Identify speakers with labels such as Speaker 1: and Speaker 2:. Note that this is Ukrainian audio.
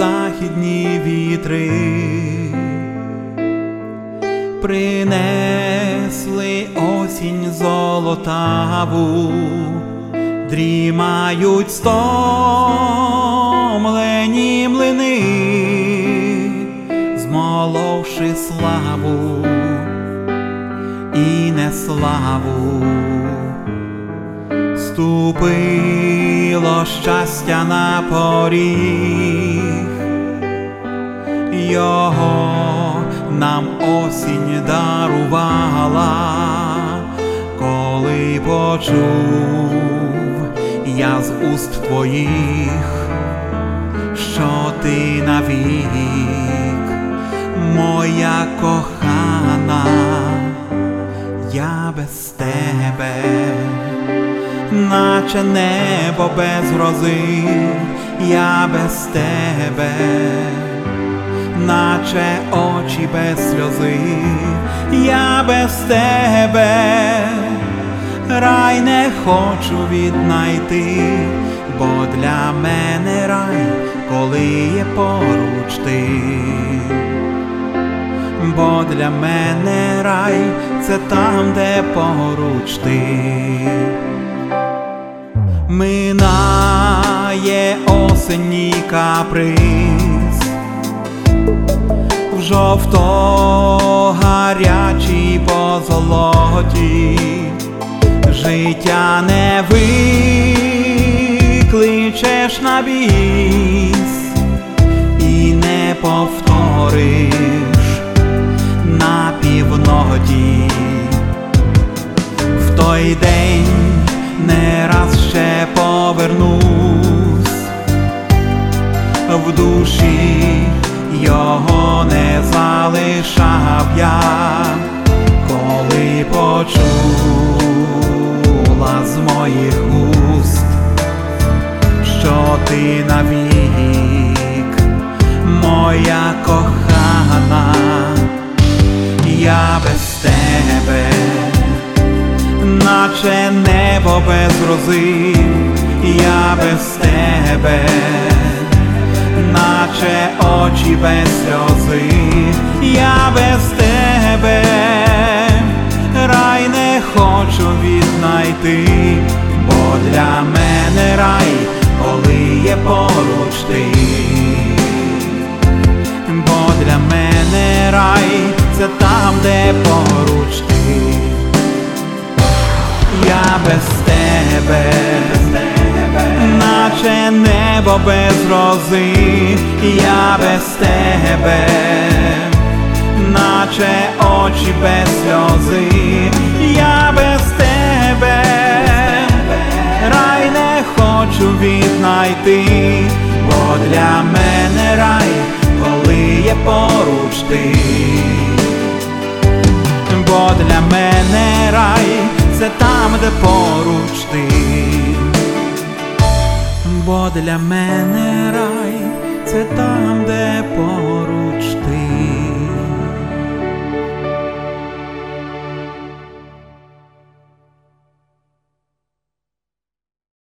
Speaker 1: західні вітри принесли осінь золотаву, дрімають стомлені млини, змоловши славу і неславу. Ступило щастя на поріг, його нам осінь дарувала, коли почув я з уст твоїх, що ти навік, моя кохана, я без тебе наче небо без грози, я без тебе, наче очі без сльози, я без тебе, рай не хочу віднайти, бо для мене рай, коли є поруч ти. Бо для мене рай це там, де поруч ти минає осенній каприз, в жовто гарячій позолоті, життя не викличеш на біс і не повториш на півноті. В той день не раз ще повернусь, в душі його не залишав я, коли почула з моїх уст, що ти навік, моя кохана, наче небо без грози, я без тебе, наче очі без сльози, я без тебе, рай не хочу віднайти, бо для мене рай, коли є поруч ти, бо для мене рай це там, де поруч без тебе, наче небо без рози, я без тебе, наче очі без сльози, я без тебе, рай не хочу віднайти, бо для мене рай, коли є поруч ти, бо для мене рай це там, де поруч ти, бо для мене рай це там.